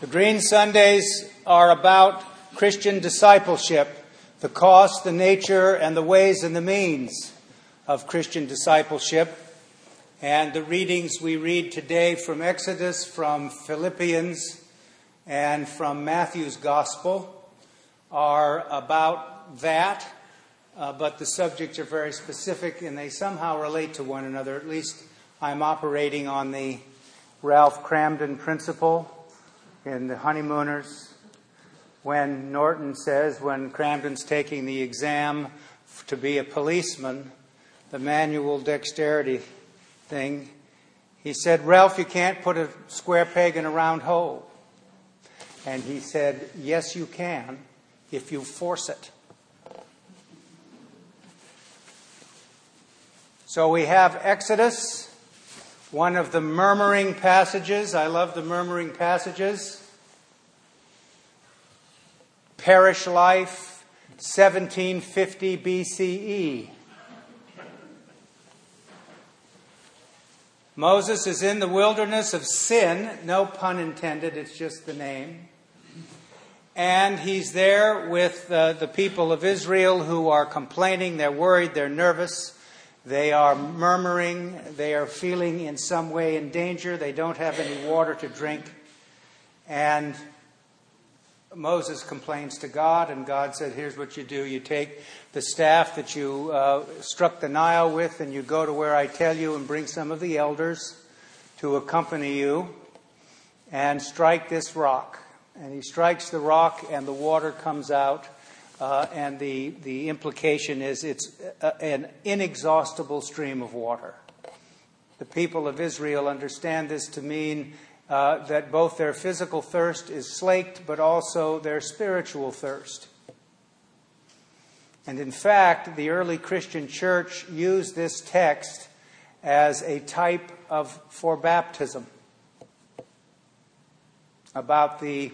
The Green Sundays are about Christian discipleship, the cost, the nature, and the ways and the means of Christian discipleship. And the readings we read today from Exodus, from Philippians, and from Matthew's Gospel are about that, uh, but the subjects are very specific and they somehow relate to one another. At least I'm operating on the Ralph Kramden principle in The Honeymooners when Norton says, when Kramden's taking the exam to be a policeman, the manual dexterity thing, he said, Ralph, you can't put a square peg in a round hole. And he said, Yes, you can if you force it. So we have Exodus one of the murmuring passages. I love the murmuring passages. Parish life, 1750 BCE. Moses is in the wilderness of sin, no pun intended, it's just the name. And he's there with uh, the people of Israel who are complaining, they're worried, they're nervous. They are murmuring. They are feeling in some way in danger. They don't have any water to drink. And Moses complains to God, and God said, Here's what you do. You take the staff that you uh, struck the Nile with, and you go to where I tell you, and bring some of the elders to accompany you, and strike this rock. And he strikes the rock, and the water comes out. Uh, and the, the implication is it's a, an inexhaustible stream of water. The people of Israel understand this to mean uh, that both their physical thirst is slaked, but also their spiritual thirst. And in fact, the early Christian church used this text as a type of for baptism about the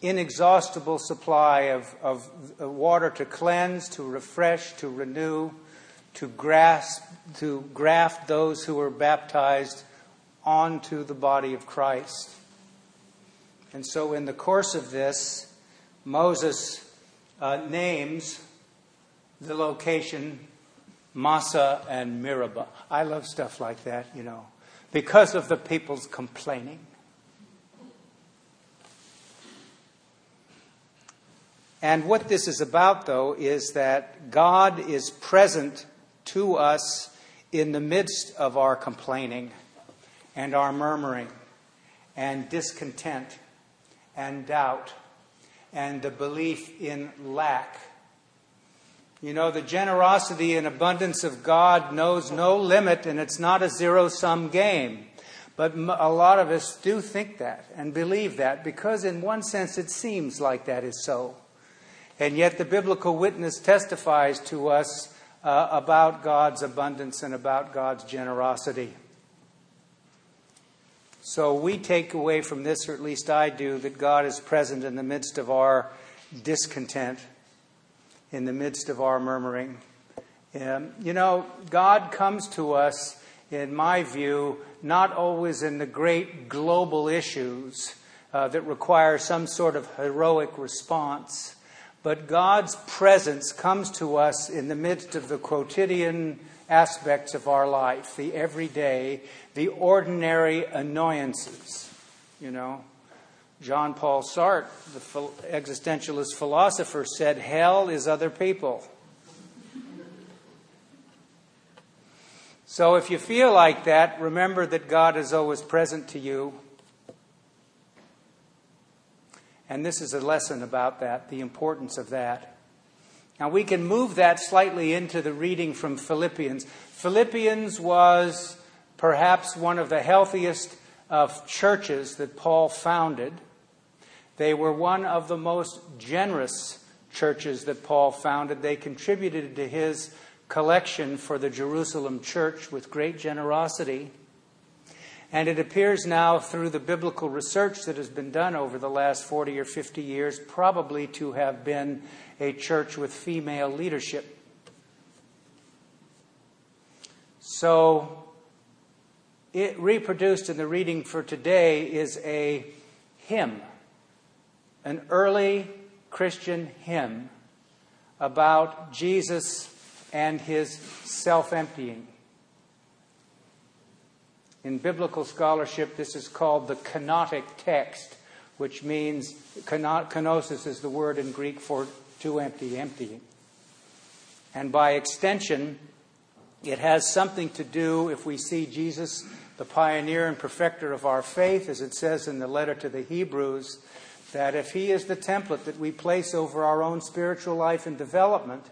inexhaustible supply of, of water to cleanse, to refresh, to renew, to grasp, to graft those who are baptized onto the body of Christ. And so, in the course of this, Moses uh, names the location Massah and Meribah. I love stuff like that, you know, because of the people's complaining. And what this is about, though, is that God is present to us in the midst of our complaining and our murmuring and discontent and doubt and the belief in lack. You know, the generosity and abundance of God knows no limit, and it's not a zero sum game. But a lot of us do think that and believe that because, in one sense, it seems like that is so. And yet, the biblical witness testifies to us uh, about God's abundance and about God's generosity. So, we take away from this, or at least I do, that God is present in the midst of our discontent, in the midst of our murmuring. Um, you know, God comes to us, in my view, not always in the great global issues uh, that require some sort of heroic response. But God's presence comes to us in the midst of the quotidian aspects of our life, the everyday, the ordinary annoyances. You know, Jean Paul Sartre, the existentialist philosopher, said, Hell is other people. So if you feel like that, remember that God is always present to you And this is a lesson about that, the importance of that. Now, we can move that slightly into the reading from Philippians. Philippians was perhaps one of the healthiest of churches that Paul founded. They were one of the most generous churches that Paul founded. They contributed to his collection for the Jerusalem church with great generosity. And it appears now through the biblical research that has been done over the last 40 or 50 years, probably to have been a church with female leadership. So, it reproduced in the reading for today is a hymn an early Christian hymn about Jesus and his self emptying. In biblical scholarship, this is called the kenotic text, which means kenosis is the word in Greek for to empty, emptying. And by extension, it has something to do, if we see Jesus, the pioneer and perfecter of our faith, as it says in the letter to the Hebrews, that if he is the template that we place over our own spiritual life and development,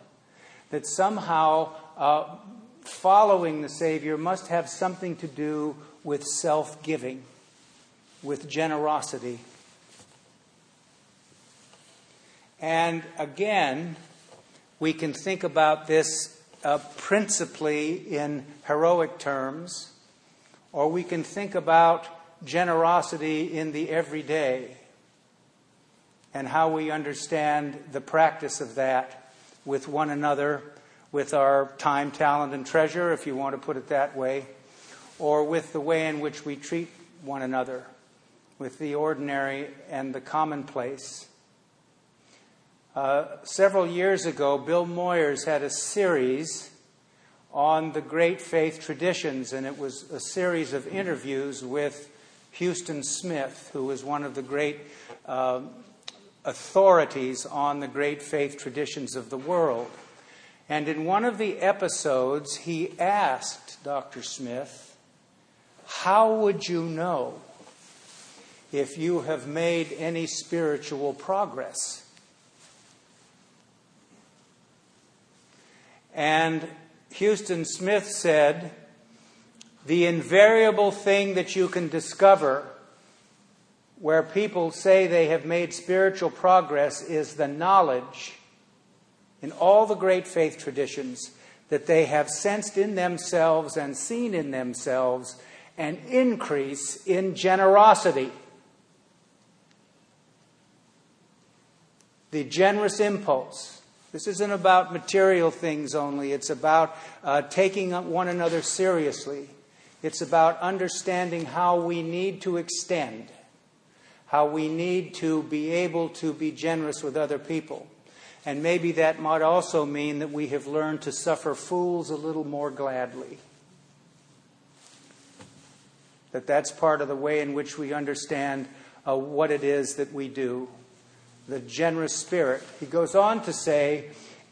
that somehow uh, following the Savior must have something to do with self giving, with generosity. And again, we can think about this uh, principally in heroic terms, or we can think about generosity in the everyday and how we understand the practice of that with one another, with our time, talent, and treasure, if you want to put it that way, or with the way in which we treat one another, with the ordinary and the commonplace. Uh, several years ago, Bill Moyers had a series on the great faith traditions, and it was a series of interviews with Huston Smith, who was one of the great uh, authorities on the great faith traditions of the world. And in one of the episodes, he asked Dr. Smith, How would you know if you have made any spiritual progress? And Huston Smith said, the invariable thing that you can discover where people say they have made spiritual progress is the knowledge in all the great faith traditions that they have sensed in themselves and seen in themselves an increase in generosity. The generous impulse this isn't about material things only, it's about uh, taking one another seriously. It's about understanding how we need to extend, how we need to be able to be generous with other people. And maybe that might also mean that we have learned to suffer fools a little more gladly. That that's part of the way in which we understand uh, what it is that we do the generous spirit. He goes on to say,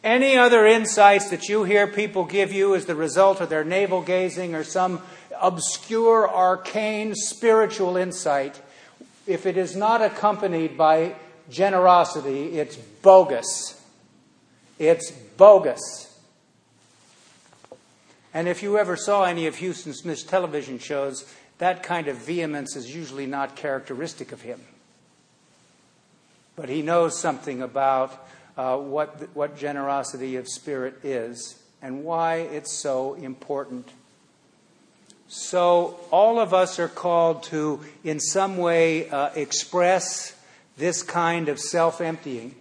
any other insights that you hear people give you as the result of their navel gazing or some obscure, arcane spiritual insight, if it is not accompanied by generosity, it's bogus. It's bogus. And if you ever saw any of Huston Smith's television shows, that kind of vehemence is usually not characteristic of him but he knows something about uh, what, what generosity of spirit is and why it's so important. So, all of us are called to, in some way, uh, express this kind of self emptying.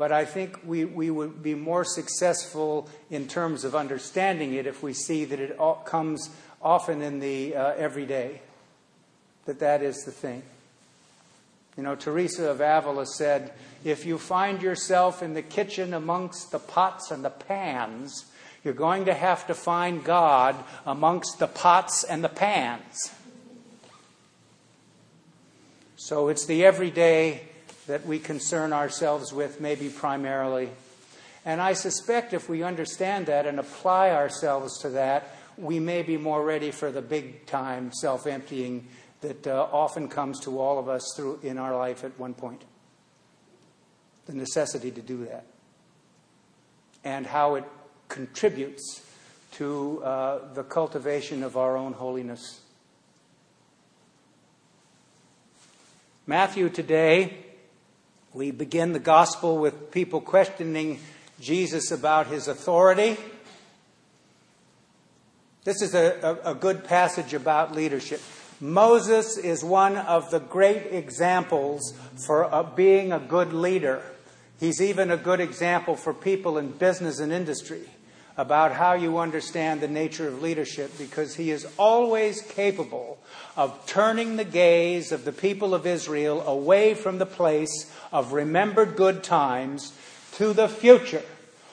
But I think we, we would be more successful in terms of understanding it if we see that it comes often in the uh, everyday, that that is the thing. You know, Teresa of Avila said, if you find yourself in the kitchen amongst the pots and the pans, you're going to have to find God amongst the pots and the pans. So it's the everyday that we concern ourselves with, maybe primarily. And I suspect if we understand that and apply ourselves to that, we may be more ready for the big time self emptying that uh, often comes to all of us through in our life at one point. The necessity to do that. And how it contributes to uh, the cultivation of our own holiness. Matthew today, we begin the gospel with people questioning Jesus about his authority. This is a, a, a good passage about leadership. Moses is one of the great examples for uh, being a good leader. He's even a good example for people in business and industry. About how you understand the nature of leadership because he is always capable of turning the gaze of the people of Israel away from the place of remembered good times to the future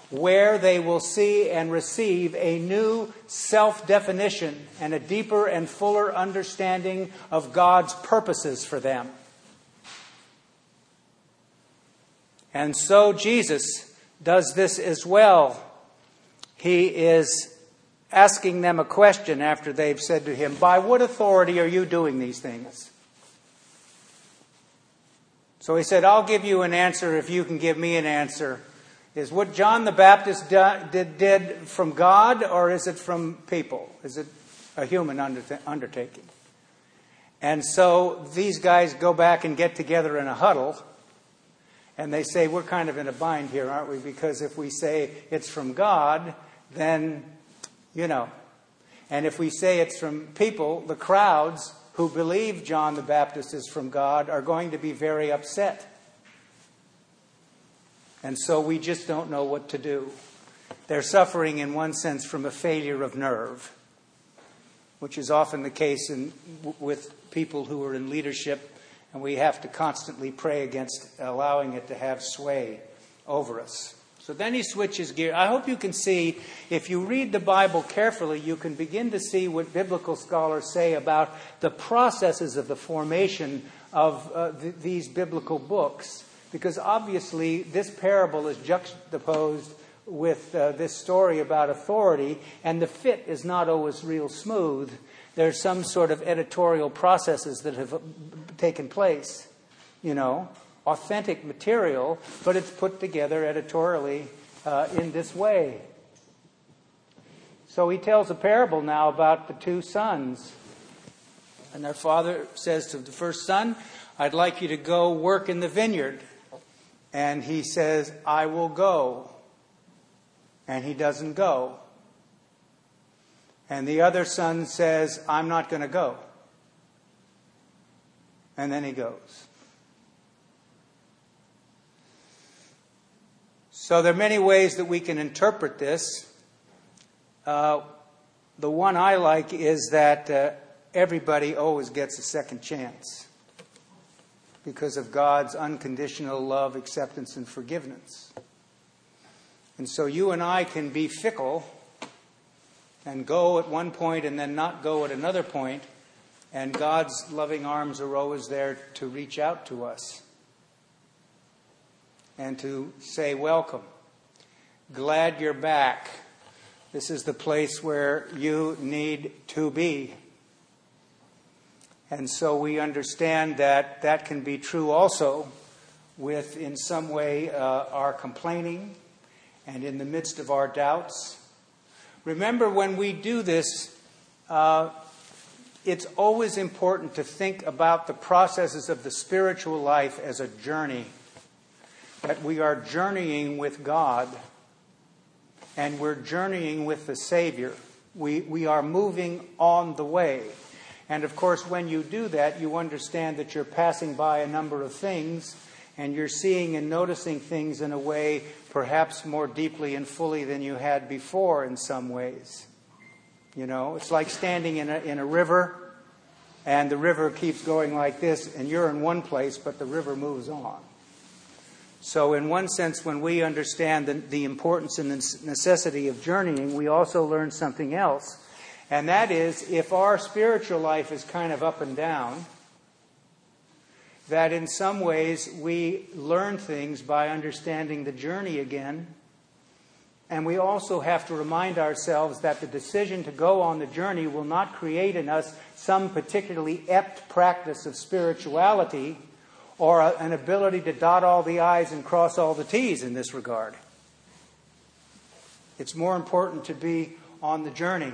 where they will see and receive a new self definition and a deeper and fuller understanding of God's purposes for them. And so Jesus does this as well. He is asking them a question after they've said to him, By what authority are you doing these things? So he said, I'll give you an answer if you can give me an answer. Is what John the Baptist did, from God or is it from people? Is it a human undertaking? And so these guys go back and get together in a huddle and they say, We're kind of in a bind here, aren't we? Because if we say it's from God, then, you know. And if we say it's from people, the crowds who believe John the Baptist is from God are going to be very upset. And so we just don't know what to do. They're suffering, in one sense, from a failure of nerve, which is often the case in, with people who are in leadership, and we have to constantly pray against allowing it to have sway over us. So then he switches gear. I hope you can see, if you read the Bible carefully, you can begin to see what biblical scholars say about the processes of the formation of uh, th- these biblical books because obviously this parable is juxtaposed with uh, this story about authority, and the fit is not always real smooth. There's some sort of editorial processes that have uh, taken place, you know, authentic material, but it's put together editorially uh, in this way. So he tells a parable now about the two sons. And their father says to the first son, I'd like you to go work in the vineyard. And he says, I will go. And he doesn't go. And the other son says, I'm not going to go. And then he goes. So there are many ways that we can interpret this. Uh, the one I like is that uh, everybody always gets a second chance because of God's unconditional love, acceptance, and forgiveness. And so you and I can be fickle and go at one point and then not go at another point, and God's loving arms are always there to reach out to us and to say, Welcome. Glad you're back. This is the place where you need to be. And so we understand that that can be true also with, in some way, uh, our complaining and in the midst of our doubts. Remember, when we do this, uh, it's always important to think about the processes of the spiritual life as a journey. That we are journeying with God and we're journeying with the Savior. We, we are moving on the way. And of course, when you do that, you understand that you're passing by a number of things and you're seeing and noticing things in a way perhaps more deeply and fully than you had before in some ways. You know, it's like standing in a, in a river and the river keeps going like this and you're in one place, but the river moves on. So, in one sense, when we understand the, the importance and the necessity of journeying, we also learn something else and that is if our spiritual life is kind of up and down, that in some ways we learn things by understanding the journey again. And we also have to remind ourselves that the decision to go on the journey will not create in us some particularly apt practice of spirituality or a, an ability to dot all the I's and cross all the T's in this regard. It's more important to be on the journey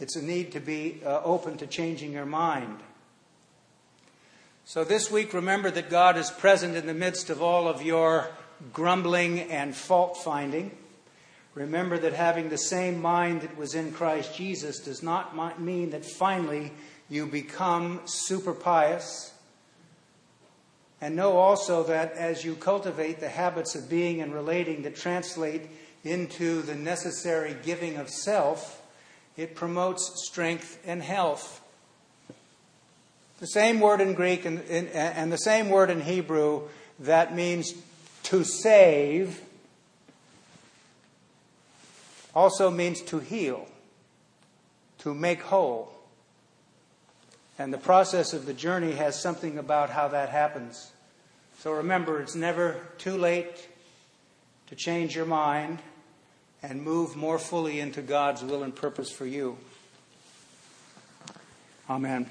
it's a need to be uh, open to changing your mind. So this week, remember that God is present in the midst of all of your grumbling and fault finding. Remember that having the same mind that was in Christ Jesus does not mean that finally you become super pious. And know also that as you cultivate the habits of being and relating that translate into the necessary giving of self, it promotes strength and health. The same word in Greek and, and, the same word in Hebrew that means to save also means to heal, to make whole. And the process of the journey has something about how that happens. So remember, it's never too late to change your mind and move more fully into God's will and purpose for you. Amen.